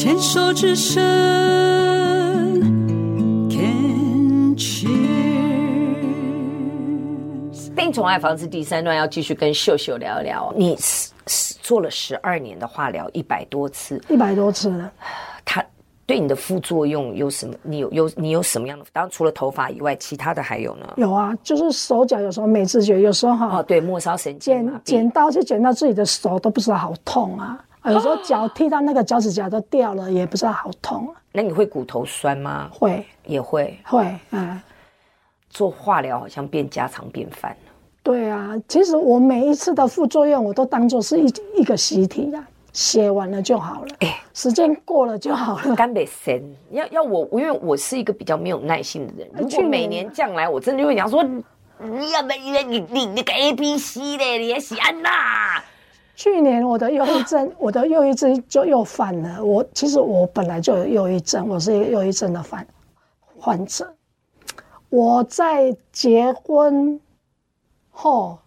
牵手之声，Can cheers。病虫害防治第三段要继续跟秀秀聊一聊。你做了十二年的化疗，一百多次，一百多次了。他对你的副作用有什么？你有有你有什么样的？当然除了头发以外，其他的还有呢？有啊，就是手脚有时候没知觉，有时候哈，哦，对，末梢神经剪剪刀就剪到自己的手都不知道好痛啊，有时候脚踢到那个脚趾甲都掉了，也不知道好痛啊。那你会骨头酸吗？会，也会，会，嗯。做化疗好像变家常便饭。对啊，其实我每一次的副作用，我都当做是一一个习题呀，写完了就好了。哎、欸，时间过了就好了。干得神，要要我，因为我是一个比较没有耐心的人。如果每年这样来，我真的就会讲说，你要不要你你那个 A B C 的，你也喜安娜。去年我的忧郁症，我的忧郁症就又犯了。我其实我本来就有忧郁症，我是一个忧郁症的患患者。我在结婚。后，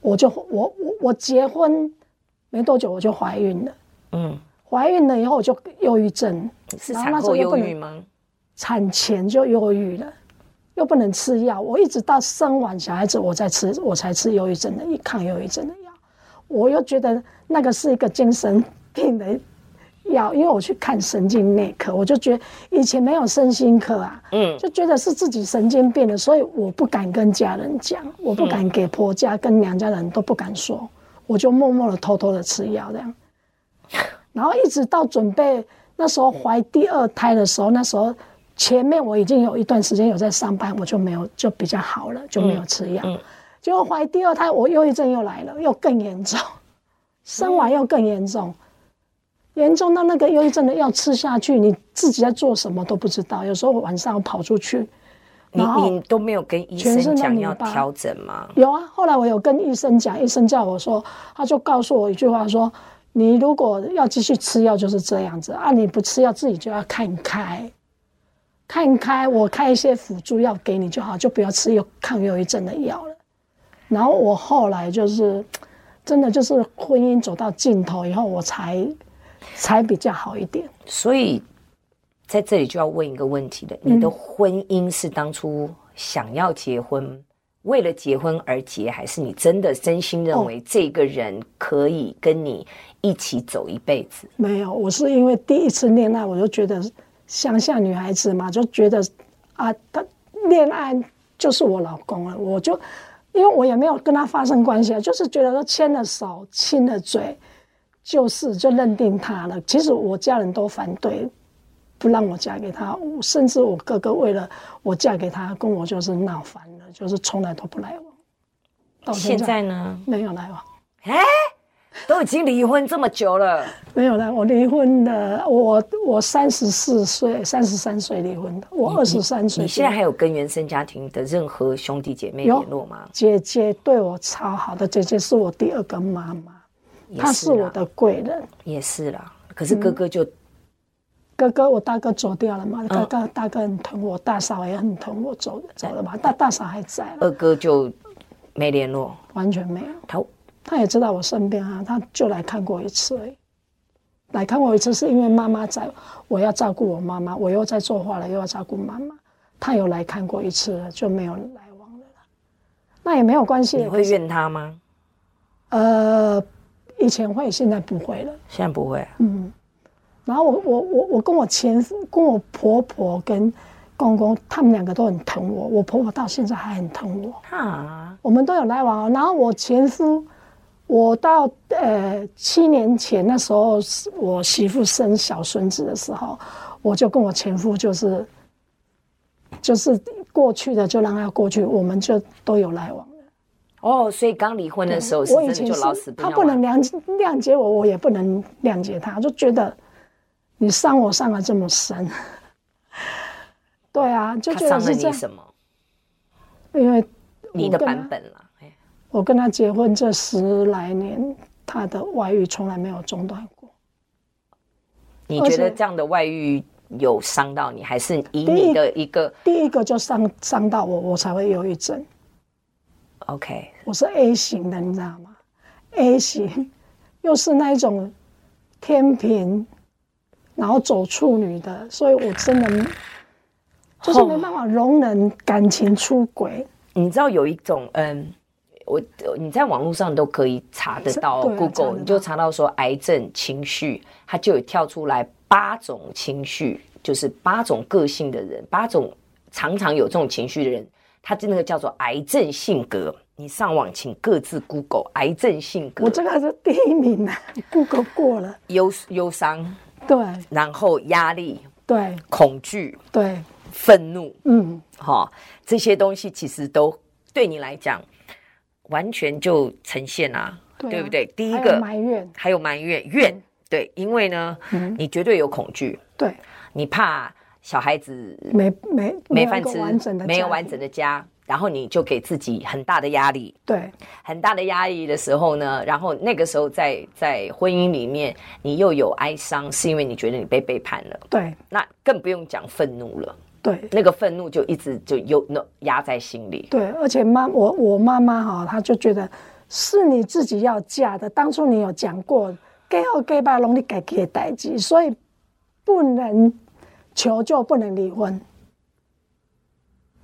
我就我我我结婚没多久我就怀孕了，嗯，怀孕了以后我就忧郁症，是产后忧郁吗？产前就忧郁了，又不能吃药，我一直到生完小孩子我才吃，我才吃忧郁症的抗忧郁症的药，我又觉得那个是一个精神病的。药，因为我去看神经内科，我就觉得以前没有身心科啊，嗯，就觉得是自己神经病了，所以我不敢跟家人讲，我不敢给婆家跟娘家人都不敢说，我就默默的偷偷的吃药这样，然后一直到准备那时候怀第二胎的时候，那时候前面我已经有一段时间有在上班，我就没有就比较好了，就没有吃药，结果怀第二胎我忧郁症又来了，又更严重，生完又更严重。严重到那个忧郁症的药吃下去，你自己在做什么都不知道。有时候晚上跑出去，你你都没有跟医生讲要调整吗？有啊，后来我有跟医生讲，医生叫我说，他就告诉我一句话说：你如果要继续吃药就是这样子啊，你不吃药自己就要看开，看开，我开一些辅助药给你就好，就不要吃有抗忧郁症的药了。然后我后来就是真的就是婚姻走到尽头以后，我才。才比较好一点，所以在这里就要问一个问题了：你的婚姻是当初想要结婚，嗯、为了结婚而结，还是你真的真心认为这个人可以跟你一起走一辈子？哦、没有，我是因为第一次恋爱，我就觉得乡下女孩子嘛，就觉得啊，他恋爱就是我老公了，我就因为我也没有跟他发生关系啊，就是觉得说牵了手，亲了嘴。就是就认定他了。其实我家人都反对，不让我嫁给他。甚至我哥哥为了我嫁给他，跟我就是闹翻了，就是从来都不来往。到现在，呢？没有来往。哎，都已经离婚这么久了，没有啦。我离婚的，我我三十四岁，三十三岁离婚的。我二十三岁。你现在还有跟原生家庭的任何兄弟姐妹联络吗？姐姐对我超好的，姐姐是我第二个妈妈。她是我的贵人，也是啦。可是哥哥就，嗯、哥哥，我大哥走掉了嘛？哥哥大哥很疼我，大嫂也很疼我，走走了嘛？大大嫂还在，二哥就没联络，完全没有。他他也知道我身边啊，他就来看过一次而已。来看过一次是因为妈妈在，我要照顾我妈妈，我又在做化了，又要照顾妈妈。他有来看过一次了，就没有来往了。那也没有关系。你会怨他吗？呃。以前会，现在不会了。现在不会。嗯，然后我我我我跟我前夫、跟我婆婆、跟公公，他们两个都很疼我。我婆婆到现在还很疼我。哈，我们都有来往。然后我前夫，我到呃七年前那时候，我媳妇生小孙子的时候，我就跟我前夫就是就是过去的就让他过去，我们就都有来往。哦，所以刚离婚的时候，我以前就老死不相往来。他不能谅谅解我，我也不能谅解他，就觉得你伤我伤的这么深。对啊，就觉得是这样。什么？因为你的版本了。我跟他结婚这十来年，他的外遇从来没有中断过。你觉得这样的外遇有伤到你，还是以你的一个第一个就伤伤到我，我才会忧郁症。OK，我是 A 型的，你知道吗？A 型，又是那一种天平然后走处女的，所以我真的就是没办法容忍感情出轨。你知道有一种嗯，我你在网络上都可以查得到，Google 你就查到说癌症情绪，它就有跳出来八种情绪，就是八种个性的人，八种常常有这种情绪的人，他那个叫做癌症性格。你上网请各自 Google 癌症性格，我这个还是第一名呢，Google 过了，忧忧伤，对，然后压力，对，恐惧，对，愤怒，嗯，好、哦，这些东西其实都对你来讲，完全就呈现啊，对，啊对不对？第一个埋怨，还有埋怨怨，对，因为呢，嗯、你绝对有恐惧，对，你怕小孩子没没没饭吃，没有完整的家。然后你就给自己很大的压力，对，很大的压力的时候呢，然后那个时候在在婚姻里面，你又有哀伤，是因为你觉得你被背叛了，对，那更不用讲愤怒了，对，那个愤怒就一直就有那压在心里，对，而且妈我我妈妈哈，她就觉得是你自己要嫁的，当初你有讲过，给后给爸拢你改给代志，所以不能求救，不能离婚。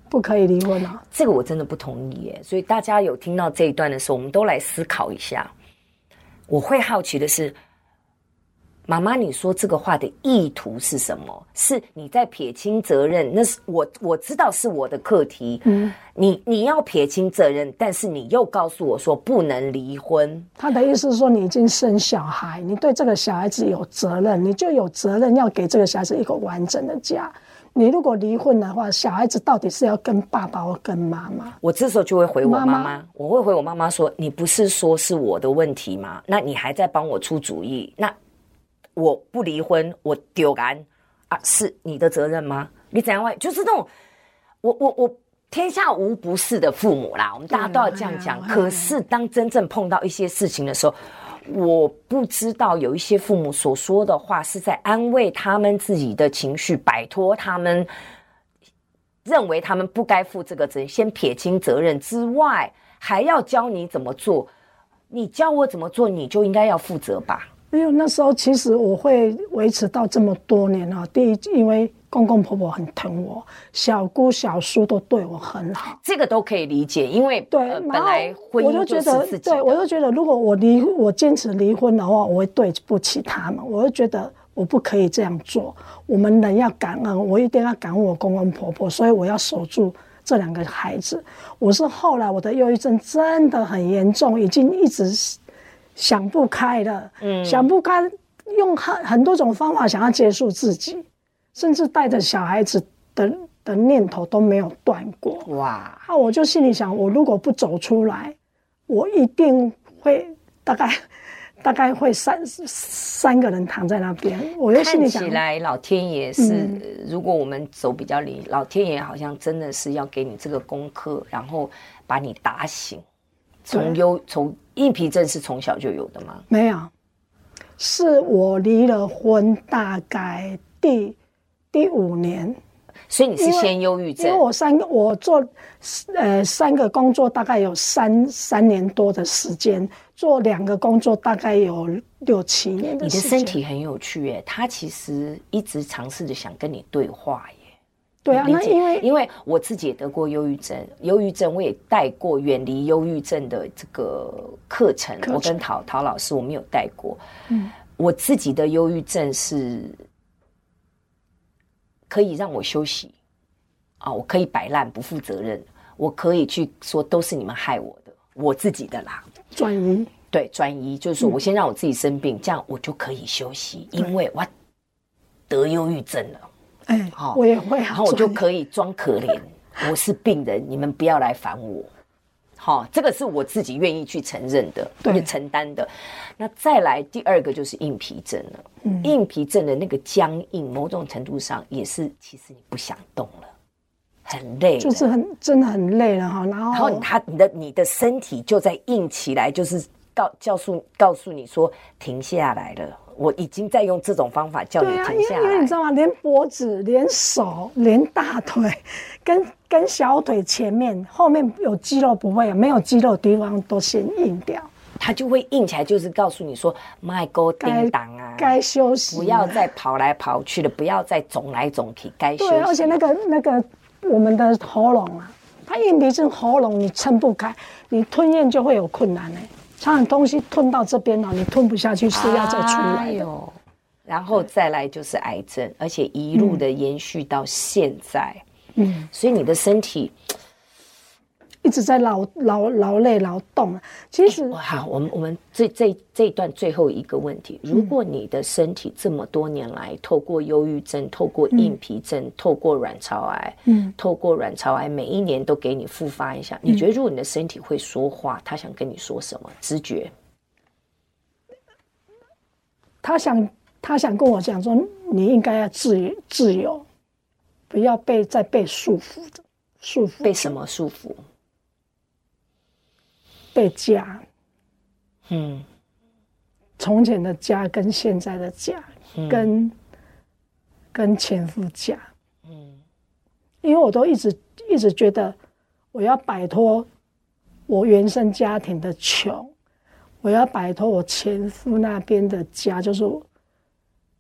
不可以离婚啊！这个我真的不同意耶。所以大家有听到这一段的时候，我们都来思考一下。我会好奇的是，妈妈，你说这个话的意图是什么？是你在撇清责任？那是我我知道是我的课题。嗯，你你要撇清责任，但是你又告诉我说不能离婚。他的意思是说，你已经生小孩，你对这个小孩子有责任，你就有责任要给这个小孩子一个完整的家。你如果离婚的话，小孩子到底是要跟爸爸或跟妈妈？我这时候就会回我妈妈，妈妈我会回我妈妈说：“你不是说是我的问题吗？那你还在帮我出主意？那我不离婚，我丢干啊，是你的责任吗？你怎样会？就是那种，我我我天下无不是的父母啦，我们大家都要这样讲。啊、可是当真正碰到一些事情的时候。”我不知道有一些父母所说的话是在安慰他们自己的情绪，摆脱他们认为他们不该负这个责任，先撇清责任之外，还要教你怎么做。你教我怎么做，你就应该要负责吧。没有，那时候其实我会维持到这么多年啊。第一，因为。公公婆婆很疼我，小姑小叔都对我很好，这个都可以理解，因为对，呃、本来婚姻就是自己的。对，我就觉得，如果我离我坚持离婚的话，我会对不起他们。我就觉得我不可以这样做。我们人要感恩，我一定要感恩我公公婆婆，所以我要守住这两个孩子。我是后来我的忧郁症真的很严重，已经一直想不开了，嗯，想不开，用很很多种方法想要结束自己。甚至带着小孩子的的念头都没有断过哇！那我就心里想，我如果不走出来，我一定会大概 大概会三三个人躺在那边。我就心里想，看起来老天爷是，嗯、如果我们走比较离，老天爷好像真的是要给你这个功课，然后把你打醒。从忧从硬皮症是从小就有的吗？没有，是我离了婚，大概第。第五年，所以你是先忧郁症？因为我三个我做呃三个工作，大概有三三年多的时间，做两个工作大概有六七年的时间。你的身体很有趣耶，他其实一直尝试着想跟你对话耶。对啊，那因为因为我自己也得过忧郁症，忧郁症我也带过远离忧郁症的这个课程，程我跟陶陶老师我们有带过。嗯，我自己的忧郁症是。可以让我休息啊！我可以摆烂不负责任，我可以去说都是你们害我的，我自己的啦。转移对转移，就是说我先让我自己生病，嗯、这样我就可以休息，因为我得忧郁症了。哎，好，我也会，然后我就可以装可怜，我是病人，你们不要来烦我。好，这个是我自己愿意去承认的，去承担的。那再来第二个就是硬皮症了。嗯，硬皮症的那个僵硬，某种程度上也是，其实你不想动了，很累，就是很真的很累了哈。然后，然后他你的你的身体就在硬起来，就是告告诉告诉你说停下来了。我已经在用这种方法叫你停下来。因为你知道吗？连脖子、连手、连大腿，跟跟小腿前面、后面有肌肉不会，没有肌肉的地方都先硬掉，它就会硬起来，就是告诉你说，麦哥叮当啊，该休息，不要再跑来跑去的，不要再肿来肿去，该休息。对，而且那个那个我们的喉咙啊，它硬鼻症喉咙你撑不开，你吞咽就会有困难呢。像东西吞到这边了，你吞不下去是要再出来的。哎然后再来就是癌症，而且一路的延续到现在。嗯，所以你的身体一直在劳劳劳累劳动啊。其实，好，我们我们这这这一段最后一个问题：如果你的身体这么多年来，透过忧郁症、透过硬皮症、透过卵巢癌，嗯，透过卵巢癌，每一年都给你复发一下，你觉得如果你的身体会说话，他想跟你说什么？直觉？他想。他想跟我讲说，你应该要自由，自由，不要被再被束缚着，束缚。被什么束缚？被家。嗯。从前的家跟现在的家，嗯、跟跟前夫家。嗯。因为我都一直一直觉得，我要摆脱我原生家庭的穷，我要摆脱我前夫那边的家，就是。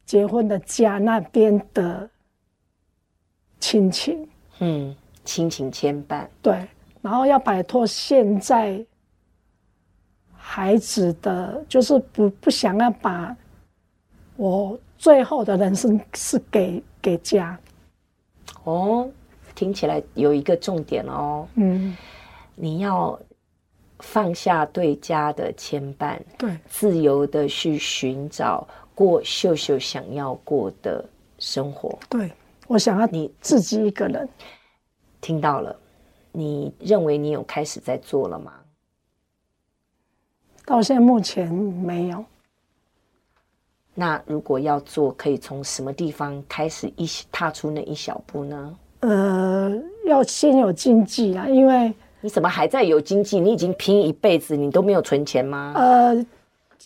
结婚的家那边的亲情，嗯，亲情牵绊，对，然后要摆脱现在孩子的，就是不不想要把我最后的人生是给给家。哦，听起来有一个重点哦，嗯，你要放下对家的牵绊，对，自由的去寻找。过秀秀想要过的生活，对，我想要你自己一个人。听到了，你认为你有开始在做了吗？到现在目前没有。那如果要做，可以从什么地方开始一踏出那一小步呢？呃，要先有经济啊，因为你怎么还在有经济？你已经拼一辈子，你都没有存钱吗？呃，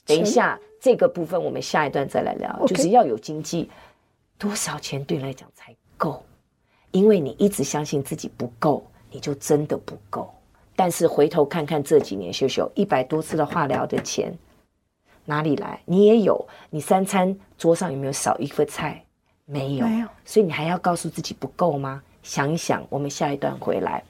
等一下。这个部分我们下一段再来聊，Okay. 就是要有经济，多少钱对你来讲才够？因为你一直相信自己不够，你就真的不够。但是回头看看这几年秀秀一百多次的化疗的钱哪里来？你也有，你三餐桌上有没有少一份菜？没有，没有。所以你还要告诉自己不够吗？想一想，我们下一段回来